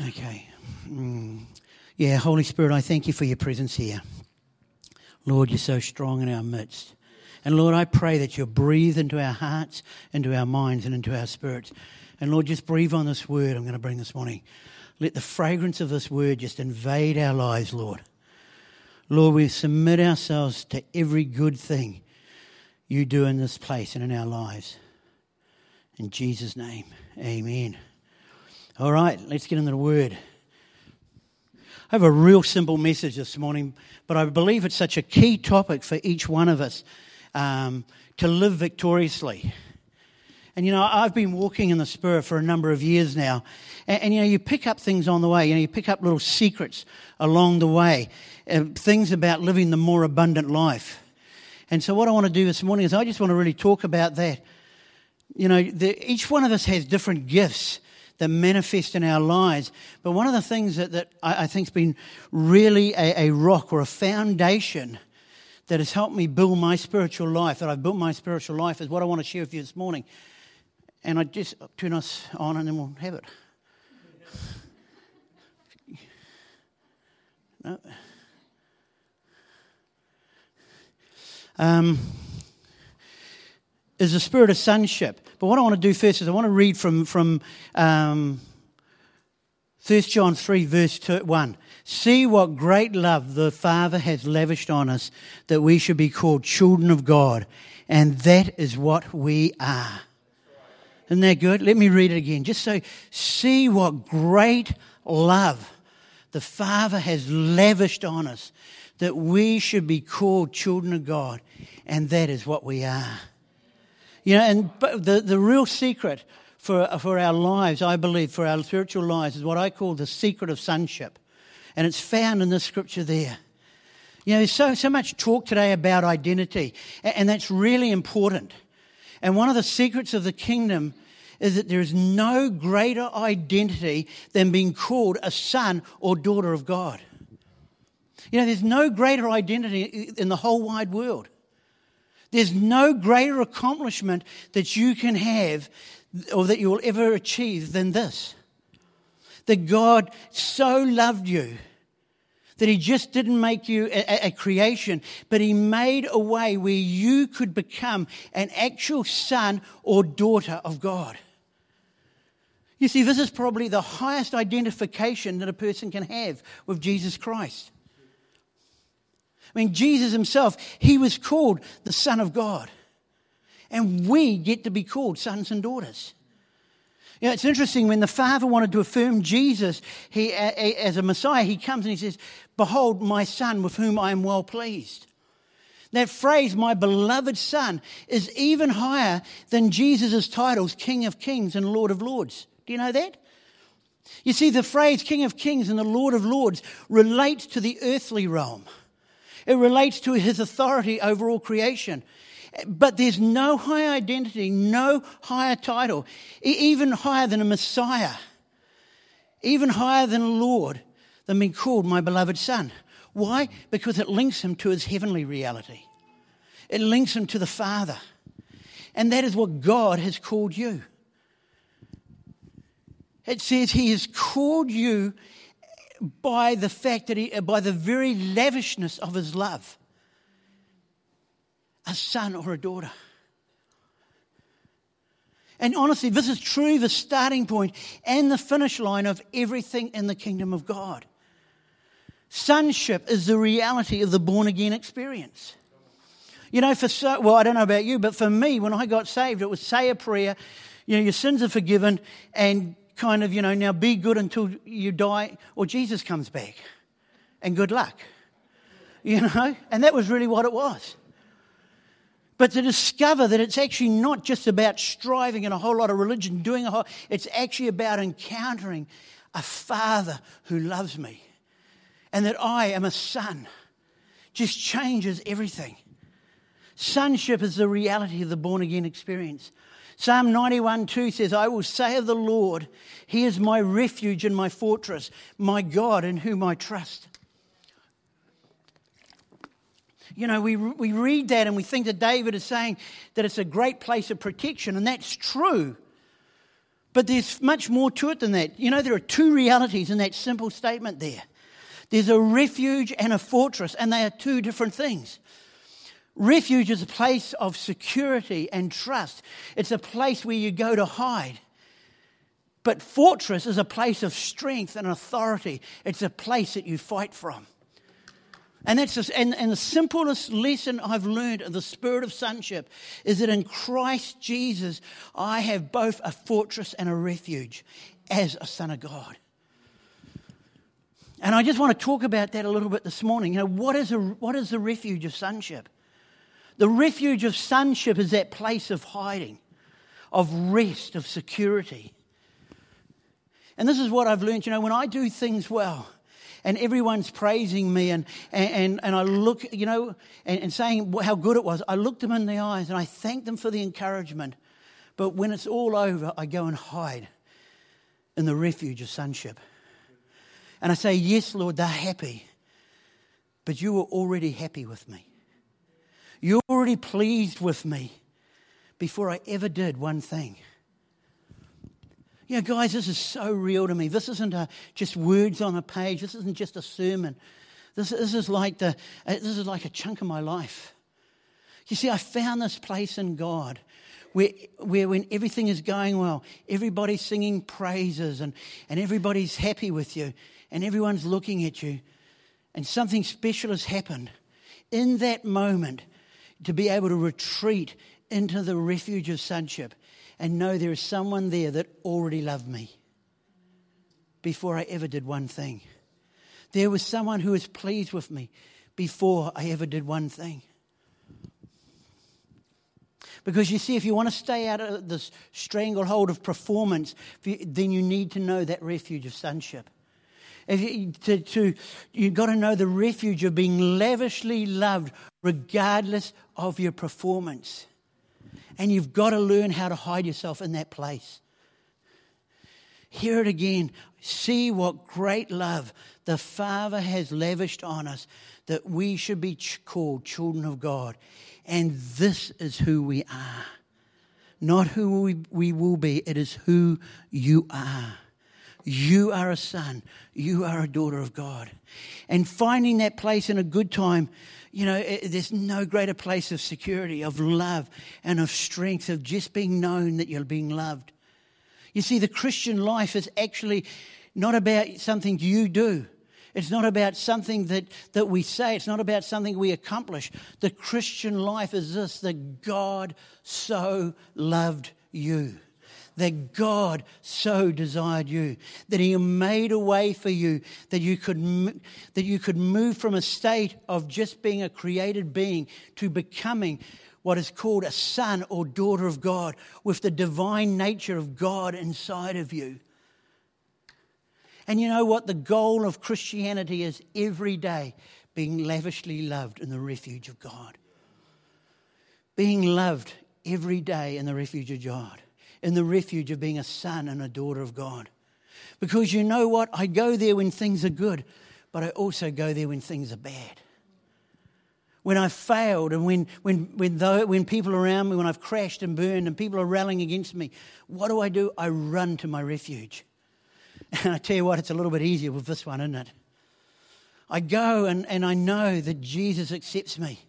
Okay. Mm. Yeah, Holy Spirit, I thank you for your presence here. Lord, you're so strong in our midst. And Lord, I pray that you'll breathe into our hearts, into our minds, and into our spirits. And Lord, just breathe on this word I'm going to bring this morning. Let the fragrance of this word just invade our lives, Lord. Lord, we submit ourselves to every good thing you do in this place and in our lives. In Jesus' name, amen. All right, let's get into the word. I have a real simple message this morning, but I believe it's such a key topic for each one of us um, to live victoriously. And you know, I've been walking in the Spirit for a number of years now. And, and, you know, you pick up things on the way. You know, you pick up little secrets along the way, uh, things about living the more abundant life. And so, what I want to do this morning is I just want to really talk about that. You know, the, each one of us has different gifts that manifest in our lives. But one of the things that, that I, I think has been really a, a rock or a foundation that has helped me build my spiritual life, that I've built my spiritual life, is what I want to share with you this morning. And I just turn us on and then we'll have it. No. Um, is the spirit of sonship. But what I want to do first is I want to read from, from um, 1 John 3, verse 2, 1. See what great love the Father has lavished on us that we should be called children of God. And that is what we are. Isn't that good? Let me read it again. Just so, see what great love the Father has lavished on us that we should be called children of God. And that is what we are. You know, and the, the real secret for, for our lives, I believe, for our spiritual lives, is what I call the secret of sonship. And it's found in the scripture there. You know, there's so, so much talk today about identity, and that's really important. And one of the secrets of the kingdom is that there is no greater identity than being called a son or daughter of God. You know, there's no greater identity in the whole wide world. There's no greater accomplishment that you can have or that you will ever achieve than this. That God so loved you that He just didn't make you a, a, creation, but He made a way where you could become an actual son or daughter of God. You see, this is probably the highest identification that a person can have with Jesus Christ. I mean, Jesus himself, he was called the Son of God. And we get to be called sons and daughters. You know, it's interesting when the Father wanted to affirm Jesus he, as a Messiah, he comes and he says, Behold, my Son with whom I am well pleased. That phrase, my beloved Son, is even higher than Jesus' titles, King of Kings and Lord of Lords. Do you know that? You see, the phrase King of Kings and the Lord of Lords relates to the earthly realm. It relates to his authority over all creation. But there's no higher identity, no higher title, even higher than a Messiah, even higher than a Lord, than being called my beloved Son. Why? Because it links him to his heavenly reality, it links him to the Father. And that is what God has called you. It says he has called you by the fact that he, uh, by the very lavishness of his love, a son or a daughter. And honestly, this is true, the starting point and the finish line of everything in the kingdom of God. Sonship is the reality of the born again experience. You know, for so, well, I don't know about you, but for me, when I got saved, it was say a prayer, you know, your sins are forgiven, and kind of, you know, now be good until you die or Jesus comes back. And good luck. You know? And that was really what it was. But to discover that it's actually not just about striving and a whole lot of religion, doing a whole, it's actually about encountering a father who loves me and that I am a son just changes everything. Sonship is the reality of the born again experience. Psalm 91 2 says, I will say of the Lord, He is my refuge and my fortress, my God in whom I trust. You know, we, we read that and we think that David is saying that it's a great place of protection, and that's true. But there's much more to it than that. You know, there are two realities in that simple statement there. There's a refuge and a fortress, and they are two different things. Refuge is a place of security and trust. It's a place where you go to hide. But fortress is a place of strength and authority. It's a place that you fight from. And that's just, and, and the simplest lesson I've learned of the spirit of sonship is that in Christ Jesus, I have both a fortress and a refuge as a son of God. And I just want to talk about that a little bit this morning. You know, what is, a, what is the refuge of sonship? The refuge of sonship is that place of hiding, of rest, of security. And this is what I've learned. You know, when I do things well, and everyone's praising me and, and, and I look, you know, and, and saying how good it was. I look them in the eyes and I thank them for the encouragement. But when it's all over, I go and hide in the refuge of sonship. And I say, Yes, Lord, they're happy. But you were already happy with me. You're already pleased with me before I ever did one thing. You know, guys, this is so real to me. This isn't a, just words on a page. This isn't just a sermon. This, this, is like the, uh, this is like a chunk of my life. You see, I found this place in God where, where when everything is going well, everybody's singing praises and, and everybody's happy with you and everyone's looking at you and something special has happened. In that moment, to be able to retreat into the refuge of sonship and know there is someone there that already loved me before I ever did one thing. There was someone who was pleased with me before I ever did one thing. Because you see, if you want to stay out of this stranglehold of performance, then you need to know that refuge of sonship. If you, to, to, you've got to know the refuge of being lavishly loved regardless of your performance. And you've got to learn how to hide yourself in that place. Hear it again. See what great love the Father has lavished on us that we should be called children of God. And this is who we are. Not who we, we will be, it is who you are. You are a son. You are a daughter of God. And finding that place in a good time you know, it, there's no greater place of security, of love, and of strength, of just being known that you're being loved. You see, the Christian life is actually not about something you do. It's not about something that, that we say. It's not about something we accomplish. The Christian life is this that God so loved you that God so desired you, that He made a way for you, that you could, that you could move from a state of just being a created being to becoming what is called a son or daughter of God with the divine nature of God inside of you. And you know what? The goal of Christianity is every day being lavishly loved in the refuge of God. Being loved every day in the refuge of God in the refuge of being a son and a daughter of God. Because you know what? I go there when things are good, but I also go there when things are bad. When I've failed and when, when, when, though, when people around me, when I've crashed and burned and people are rallying against me, what do I do? I run to my refuge. And I tell you what, it's a little bit easier with this one, isn't it? I go and, and I know that Jesus accepts me.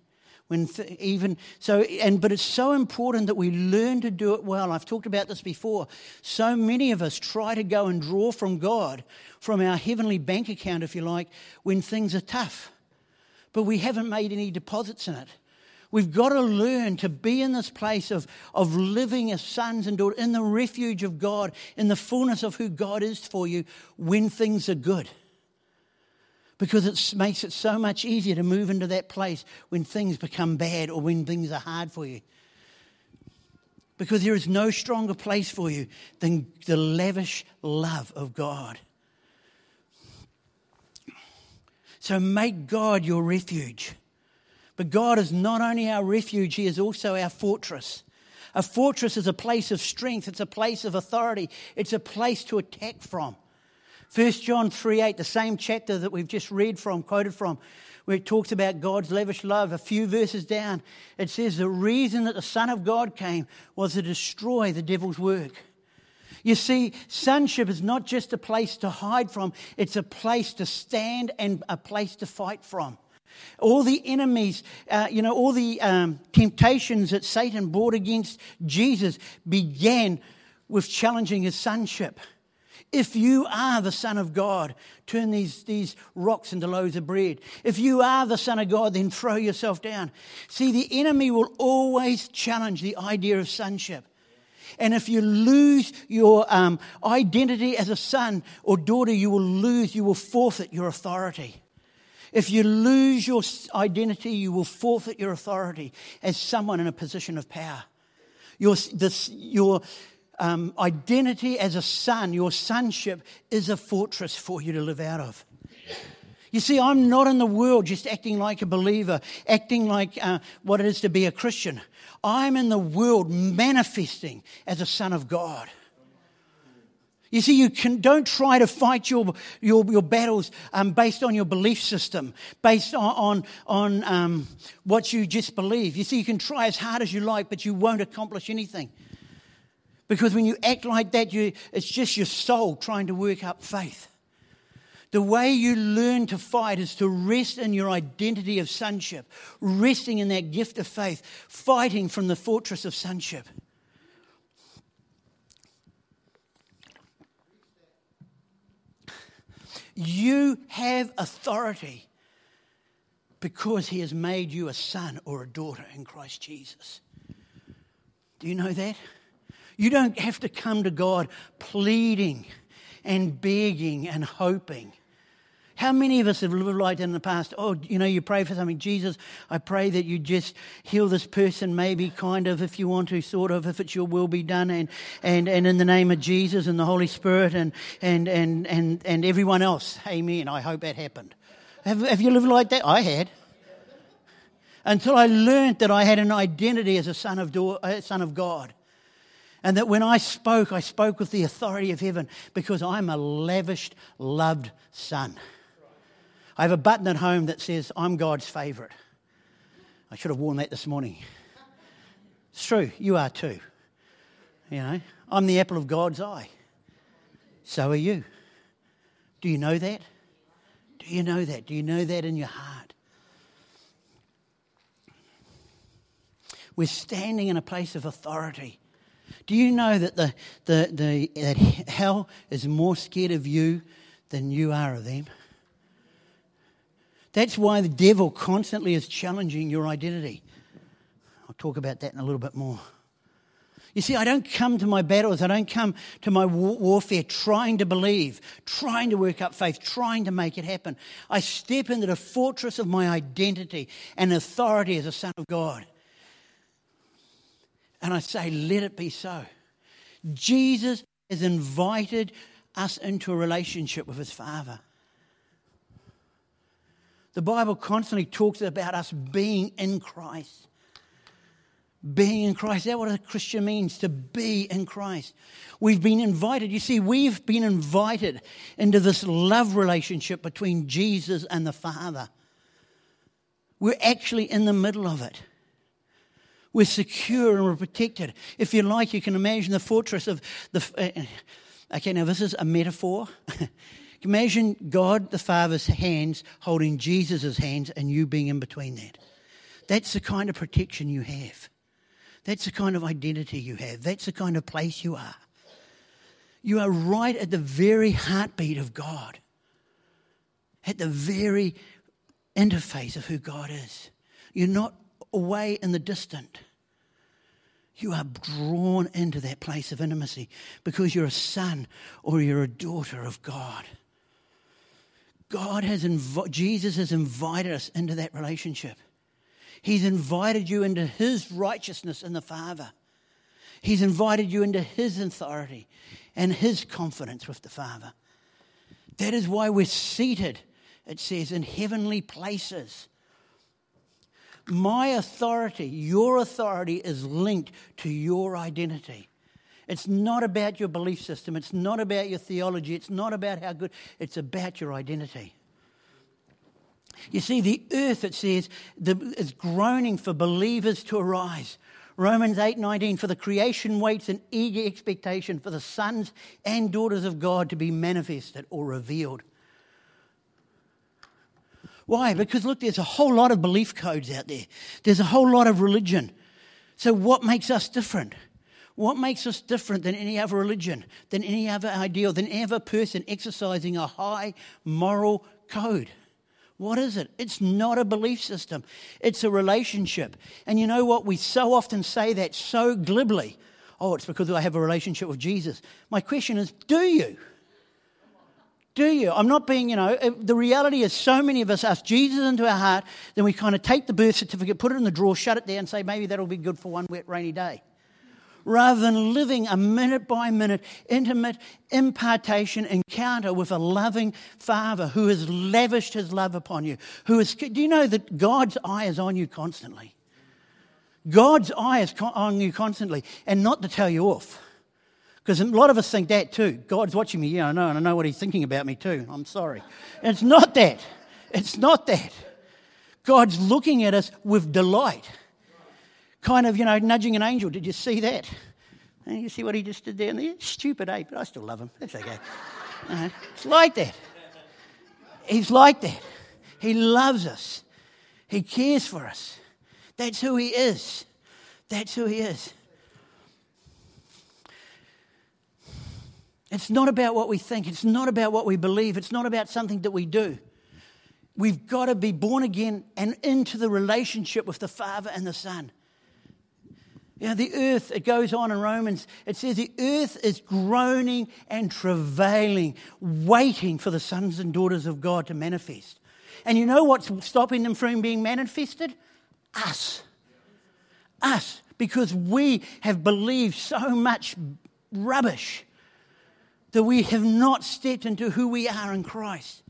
When th- even so, and but it's so important that we learn to do it well. I've talked about this before. So many of us try to go and draw from God, from our heavenly bank account, if you like, when things are tough, but we haven't made any deposits in it. We've got to learn to be in this place of, of living as sons and daughters, in the refuge of God, in the fullness of who God is for you when things are good because it makes it so much easier to move into that place when things become bad or when things are hard for you. Because there is no stronger place for you than the lavish love of God. So make God your refuge. But God is not only our refuge, He is also our fortress. A fortress is a place of strength, it's a place of authority, it's a place to attack from. 1 John 3 8, the same chapter that we've just read from, quoted from, where it talks about God's lavish love, a few verses down, it says the reason that the Son of God came was to destroy the devil's work. You see, sonship is not just a place to hide from, it's a place to stand and a place to fight from. All the enemies, uh, you know, all the um, temptations that Satan brought against Jesus began with challenging his sonship. If you are the Son of God, turn these, these rocks into loaves of bread. If you are the Son of God, then throw yourself down. See, the enemy will always challenge the idea of sonship. And if you lose your um, identity as a son or daughter, you will lose, you will forfeit your authority. If you lose your identity, you will forfeit your authority as someone in a position of power. Your, this, your um, identity as a son, your sonship, is a fortress for you to live out of. You see, I'm not in the world just acting like a believer, acting like uh, what it is to be a Christian. I'm in the world manifesting as a son of God. You see, you can, don't try to fight your, your, your battles um, based on your belief system, based on, on, on um, what you just believe. You see, you can try as hard as you like, but you won't accomplish anything. Because when you act like that, you, it's just your soul trying to work up faith. The way you learn to fight is to rest in your identity of sonship, resting in that gift of faith, fighting from the fortress of sonship. You have authority because he has made you a son or a daughter in Christ Jesus. Do you know that? You don't have to come to God pleading and begging and hoping. How many of us have lived like that in the past? Oh, you know, you pray for something. Jesus, I pray that you just heal this person, maybe, kind of, if you want to, sort of, if it's your will be done. And, and, and in the name of Jesus and the Holy Spirit and, and, and, and, and everyone else. Amen. I hope that happened. Have, have you lived like that? I had. Until I learned that I had an identity as a son of, a uh, son of God. And that when I spoke, I spoke with the authority of heaven because I'm a lavished, loved son. I have a button at home that says, I'm God's favourite. I should have worn that this morning. It's true, you are too. You know, I'm the apple of God's eye. So are you. Do you know that? Do you know that? Do you know that in your heart? We're standing in a place of authority. Do you know that, the, the, the, that hell is more scared of you than you are of them? That's why the devil constantly is challenging your identity. I'll talk about that in a little bit more. You see, I don't come to my battles, I don't come to my warfare trying to believe, trying to work up faith, trying to make it happen. I step into the fortress of my identity and authority as a son of God. And I say, let it be so. Jesus has invited us into a relationship with his Father. The Bible constantly talks about us being in Christ. Being in Christ. Is that what a Christian means? To be in Christ. We've been invited. You see, we've been invited into this love relationship between Jesus and the Father. We're actually in the middle of it. We're secure and we're protected. If you like, you can imagine the fortress of the. Uh, okay, now this is a metaphor. Imagine God the Father's hands holding Jesus' hands and you being in between that. That's the kind of protection you have. That's the kind of identity you have. That's the kind of place you are. You are right at the very heartbeat of God, at the very interface of who God is. You're not away in the distant. You are drawn into that place of intimacy because you're a son or you're a daughter of God. God has inv- Jesus has invited us into that relationship. He's invited you into his righteousness in the Father. He's invited you into his authority and his confidence with the Father. That is why we're seated, it says, in heavenly places. My authority, your authority, is linked to your identity. It's not about your belief system. It's not about your theology. It's not about how good. It's about your identity. You see, the earth, it says, is groaning for believers to arise. Romans 8:19 for the creation waits in eager expectation for the sons and daughters of God to be manifested or revealed. Why? Because look, there's a whole lot of belief codes out there. There's a whole lot of religion. So what makes us different? What makes us different than any other religion, than any other ideal, than any other person exercising a high moral code? What is it? It's not a belief system, it's a relationship. And you know what? We so often say that so glibly. Oh, it's because I have a relationship with Jesus. My question is do you? Do you? I'm not being, you know, uh, the reality is so many of us ask Jesus into our heart, then we kind of take the birth certificate, put it in the drawer, shut it there, and say maybe that'll be good for one wet, rainy day rather than living a minute by minute, intimate impartation encounter with a loving Father who has lavished his love upon you. Who is, do you know that God's eye is on you constantly? God's eye is on you constantly, and not to tell you off. Because a lot of us think that too. God's watching me, yeah, I know, and I know what He's thinking about me too. I'm sorry. it's not that. It's not that. God's looking at us with delight kind of, you know, nudging an angel. Did you see that? And you see what he just did there? Stupid ape, but I still love him. That's okay. Uh, it's like that. He's like that. He loves us. He cares for us. That's who he is. That's who he is. It's not about what we think. It's not about what we believe. It's not about something that we do. We've got to be born again and into the relationship with the Father and the Son. You know, the earth, it goes on in Romans, it says the earth is groaning and travailing, waiting for the sons and daughters of God to manifest. And you know what's stopping them from being manifested? Us. Us. Because we have believed so much rubbish that we have not stepped into who we are in Christ.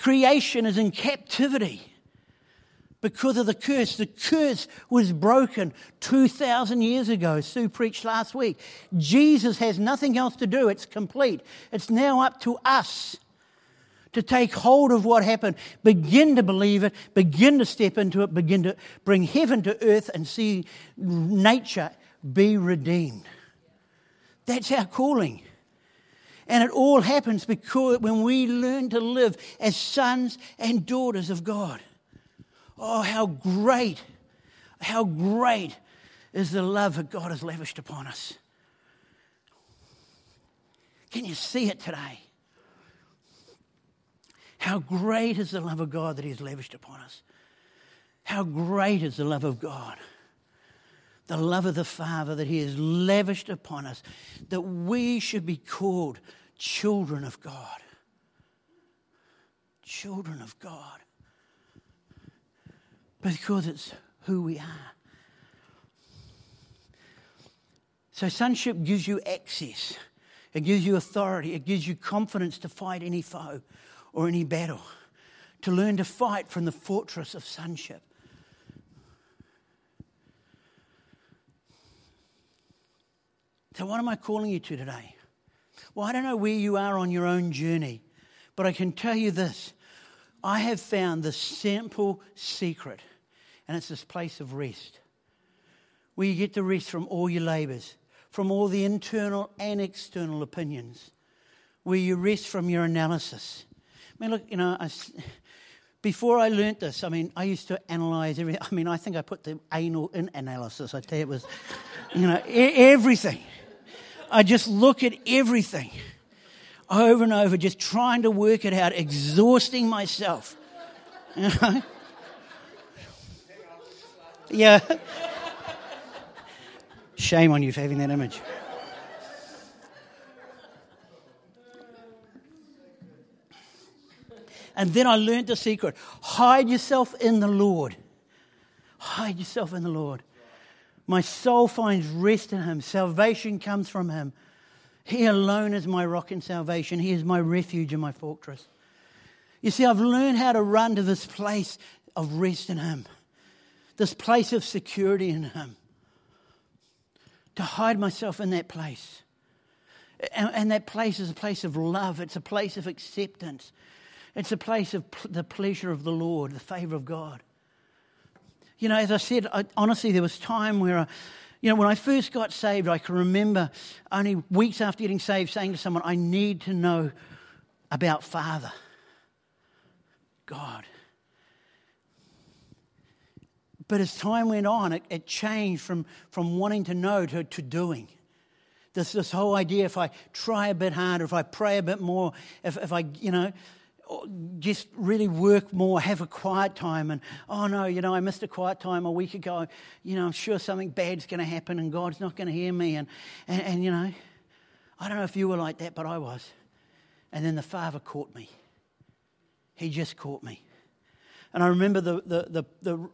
Creation is in captivity because of the curse. The curse was broken 2,000 years ago. Sue preached last week. Jesus has nothing else to do, it's complete. It's now up to us to take hold of what happened, begin to believe it, begin to step into it, begin to bring heaven to earth and see nature be redeemed. That's our calling. And it all happens because when we learn to live as sons and daughters of God. Oh, how great, how great is the love that God has lavished upon us. Can you see it today? How great is the love of God that He has lavished upon us? How great is the love of God? The love of the Father that He has lavished upon us, that we should be called children of God. Children of God because it's who we are. So, sonship gives you access, it gives you authority, it gives you confidence to fight any foe or any battle, to learn to fight from the fortress of sonship. So, what am I calling you to today? Well, I don't know where you are on your own journey, but I can tell you this I have found the simple secret and it's this place of rest where you get to rest from all your labours, from all the internal and external opinions, where you rest from your analysis. I mean, look, you know, I, before I learnt this, I mean, I used to analyse everything. I mean, I think I put the anal in analysis. I tell you, it was, you know, everything. I just look at everything over and over, just trying to work it out, exhausting myself. Yeah. Shame on you for having that image. And then I learned the secret hide yourself in the Lord. Hide yourself in the Lord. My soul finds rest in Him. Salvation comes from Him. He alone is my rock and salvation. He is my refuge and my fortress. You see, I've learned how to run to this place of rest in Him this place of security in Him. To hide myself in that place. And, and, that place is a place of love, it's a place of acceptance, it's a place of pl- the pleasure of the Lord, the favor of God. You know, as I said, I, honestly, there was time where, I, you know, when I first got saved, I can remember only weeks after getting saved saying to someone, I need to know about Father, God. But as time went on, it, it changed from, from wanting to know to, to doing. This, this whole idea if I try a bit harder, if I pray a bit more, if, if I, you know, just really work more, have a quiet time, and oh no, you know, I missed a quiet time a week ago. You know, I'm sure something bad's going to happen and God's not going to hear me. And, and, and, you know, I don't know if you were like that, but I was. And then the Father caught me. He just caught me. And I remember the, the, the, the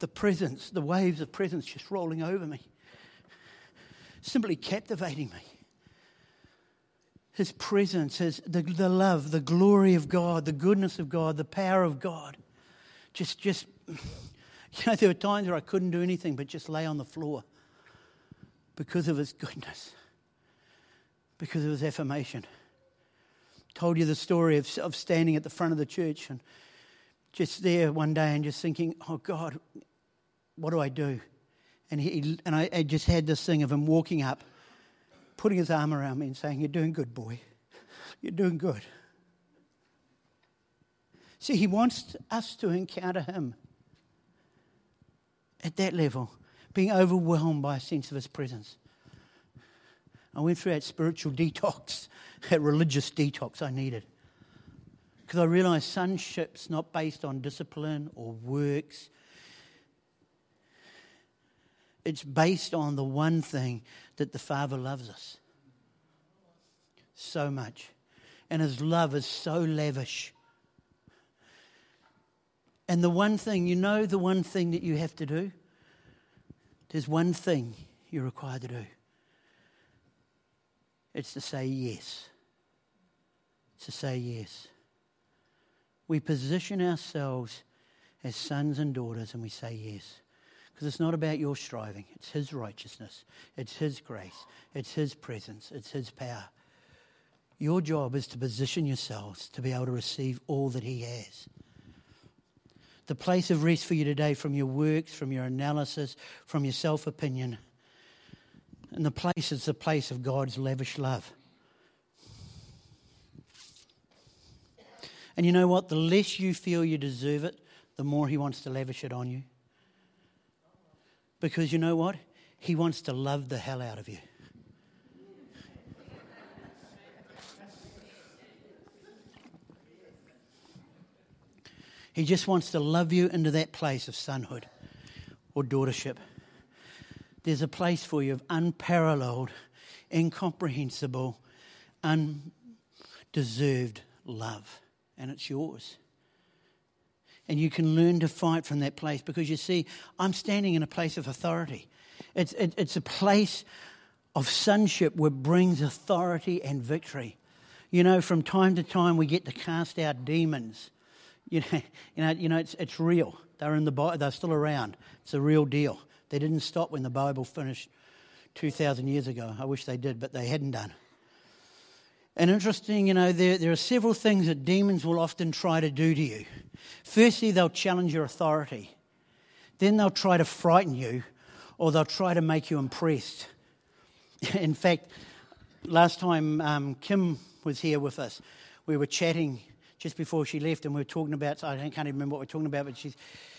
the presence, the waves of presence just rolling over me, simply captivating me. His presence, his, the, the love, the glory of God, the goodness of God, the power of God. Just, just, you know, there were times where I couldn't do anything but just lay on the floor because of his goodness, because of his affirmation. Told you the story of, of standing at the front of the church and just there one day and just thinking, oh God, what do I do? And, he, and I, I just had this thing of him walking up, putting his arm around me and saying, You're doing good, boy. You're doing good. See, he wants us to encounter him at that level, being overwhelmed by a sense of his presence. I went through that spiritual detox, that religious detox I needed. Because I realized sonship's not based on discipline or works it's based on the one thing that the Father loves us so much. And his love is so lavish. And the one thing, you know, the one thing that you have to do? There's one thing you're required to do it's to say yes. It's to say yes. We position ourselves as sons and daughters and we say yes. Because it's not about your striving, it's His righteousness, it's His grace, it's His presence, it's His power. Your job is to position yourselves to be able to receive all that He has. The place of rest for you today from your works, from your analysis, from your self opinion. And the place is the place of God's lavish love. And you know what? The less you feel you deserve it, the more He wants to lavish it on you. Because you know what? He wants to love the hell out of you. He just wants to love you into that place of sonhood or daughtership. There's a place for you of unparalleled, incomprehensible, undeserved love, and it's yours and you can learn to fight from that place because you see, I'm standing in a place of authority. It's, it, it's a place of sonship where brings authority and victory. You know, from time to time we get to cast out demons. You know, you know, you know it's, it's real. They're in the they're still around. It's a real deal. They didn't stop when the Bible finished 2,000 years ago. I wish they did, but they hadn't done. And interesting, you know, there, there are several things that demons will often try to do to you. Firstly, they'll challenge your authority. Then they'll try to frighten you, or they'll try to make you impressed. In fact, last time um, Kim was here with us, we were chatting just before she left, and we were talking about, I can't even remember what we we're talking about, but she,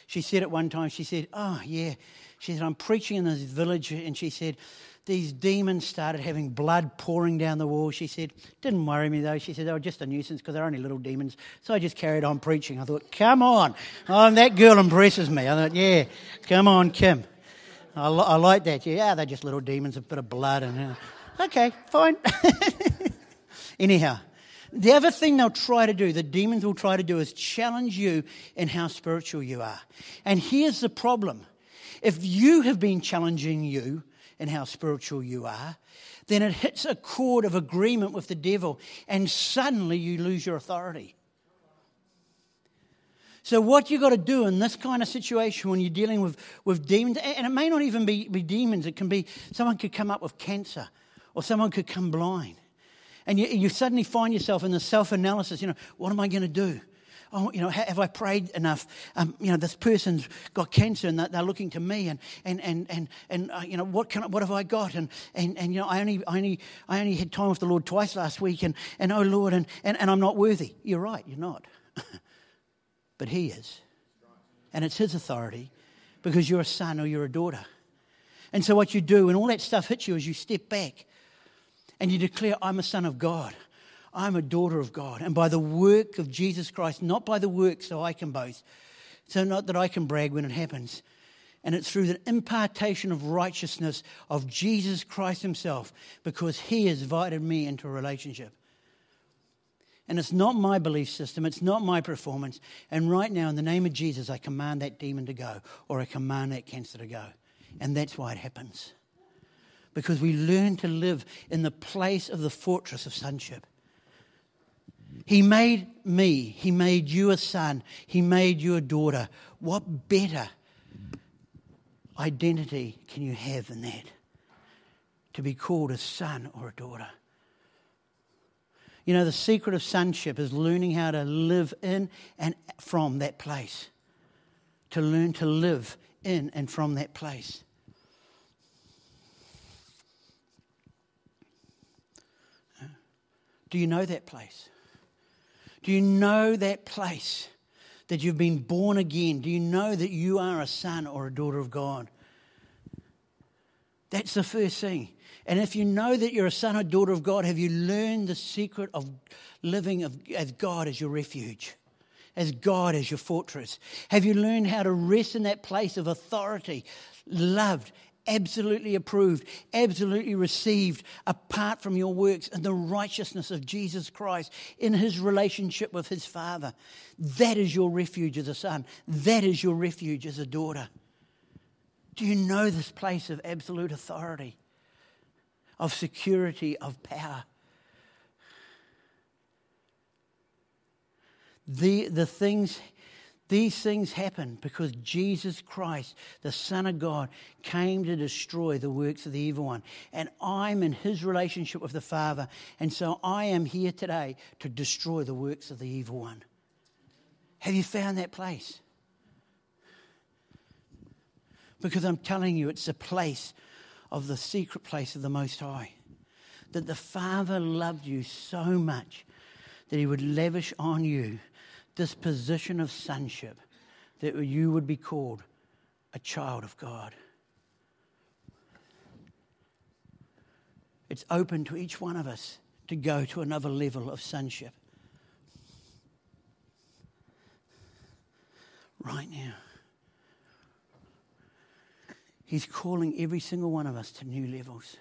she said at one time, she said, Oh, yeah. She said, I'm preaching in this village, and she said, these demons started having blood pouring down the wall. She said, Didn't worry me though. She said, They were just a nuisance because they're only little demons. So I just carried on preaching. I thought, Come on. Oh, that girl impresses me. I thought, Yeah, come on, Kim. I, I like that. Yeah, they're just little demons, a bit of blood. and uh, Okay, fine. Anyhow, the other thing they'll try to do, the demons will try to do, is challenge you in how spiritual you are. And here's the problem if you have been challenging you, and how spiritual you are, then it hits a chord of agreement with the devil, and suddenly you lose your authority. So, what you've got to do in this kind of situation when you're dealing with, with demons, and it may not even be, be demons, it can be someone could come up with cancer, or someone could come blind. And you, you suddenly find yourself in the self analysis you know, what am I going to do? Oh, you know, have I prayed enough? Um, you know, this person's got cancer and they're looking to me, and and and and, and uh, you know, what can I, what have I got? And, and and you know, I only I only I only had time with the Lord twice last week, and and oh Lord, and and, and I'm not worthy. You're right, you're not, but He is, and it's His authority, because you're a son or you're a daughter. And so what you do, and all that stuff hits you, is you step back, and you declare, "I'm a son of God." I'm a daughter of God. And by the work of Jesus Christ, not by the work so I can boast, so not that I can brag when it happens. And it's through the impartation of righteousness of Jesus Christ Himself because He has invited me into a relationship. And it's not my belief system, it's not my performance. And right now, in the name of Jesus, I command that demon to go or I command that cancer to go. And that's why it happens. Because we learn to live in the place of the fortress of sonship. He made me. He made you a son. He made you a daughter. What better identity can you have than that? To be called a son or a daughter. You know, the secret of sonship is learning how to live in and from that place. To learn to live in and from that place. Do you know that place? Do you know that place that you've been born again? Do you know that you are a son or a daughter of God? That's the first thing. And if you know that you're a son or daughter of God, have you learned the secret of living as God as your refuge? As God as your fortress? Have you learned how to rest in that place of authority, loved, absolutely approved, absolutely received apart from your works and the righteousness of Jesus Christ in his relationship with his Father. That is your refuge as a son. That is your refuge as a daughter. Do you know this place of absolute authority, of security, of power? The, the things these things happen because Jesus Christ, the Son of God, came to destroy the works of the evil one. And I'm in his relationship with the Father. And so I am here today to destroy the works of the evil one. Have you found that place? Because I'm telling you, it's a place of the secret place of the Most High. That the Father loved you so much that he would lavish on you this position of sonship, that you would be called a child of God. It's open to each one of us to go to another level of sonship. Right now. He's calling every single one of us to new levels.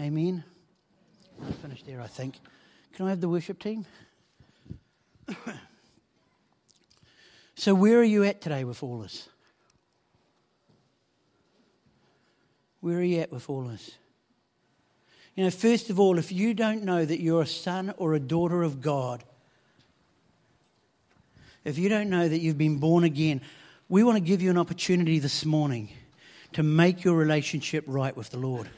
Amen. I'll there, I think. Can I have the worship team? so, where are you at today with all this? Where are you at with all this? You know, first of all, if you don't know that you're a son or a daughter of God, if you don't know that you've been born again, we want to give you an opportunity this morning to make your relationship right with the Lord.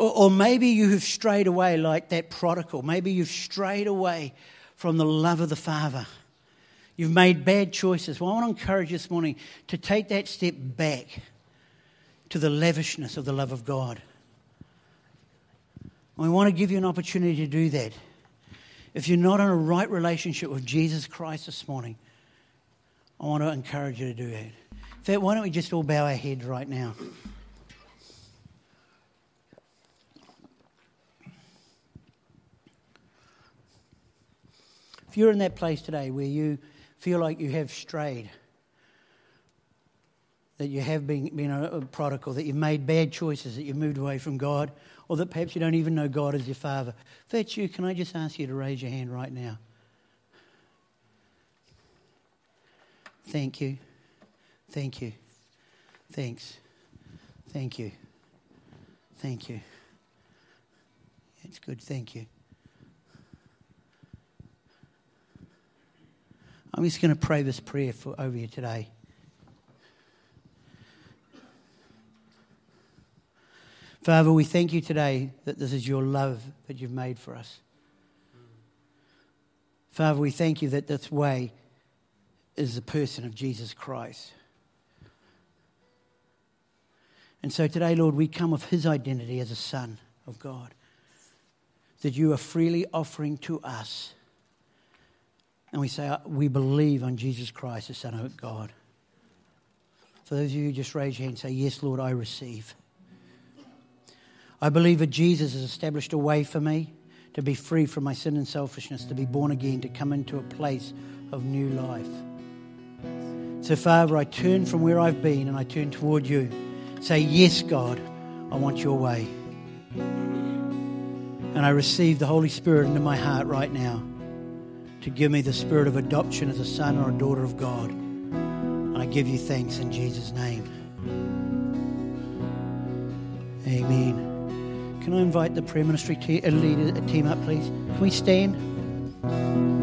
Or, or maybe you have strayed away like that prodigal. Maybe you've strayed away from the love of the Father. You've made bad choices. Well, I want to encourage you this morning to take that step back to the lavishness of the love of God. And We want to give you an opportunity to do that. If you're not in a right relationship with Jesus Christ this morning, I want to encourage you to do that. In fact, why don't we just all bow our heads right now? If you're in that place today where you feel like you have strayed, that you have been, been a, prodigal, that you've made bad choices, that you've moved away from God, or that perhaps you don't even know God as your Father, if that's you, can I just ask you to raise your hand right now? Thank you. Thank you. Thanks. Thank you. Thank you. It's good. Thank you. I'm just going to pray this prayer for, over you today. Father, we thank you today that this is your love that you've made for us. Father, we thank you that this way is the person of Jesus Christ. And so today, Lord, we come with his identity as a son of God that you are freely offering to us. And we say, uh, we believe on Jesus Christ, the Son of God. For those of you who just raise your hand and say, Yes, Lord, I receive. I believe that Jesus has established a way for me to be free from my sin and selfishness, to be born again, to come into a place of new life. So, Father, I turn from where I've been and I turn toward you. Say, Yes, God, I want your way. And I receive the Holy Spirit into my heart right now to give me the spirit of adoption as a son or a daughter of God. And I give you thanks in Jesus' name. Amen. Can I invite the prayer ministry uh, leader, uh, team up, please? Can we stand?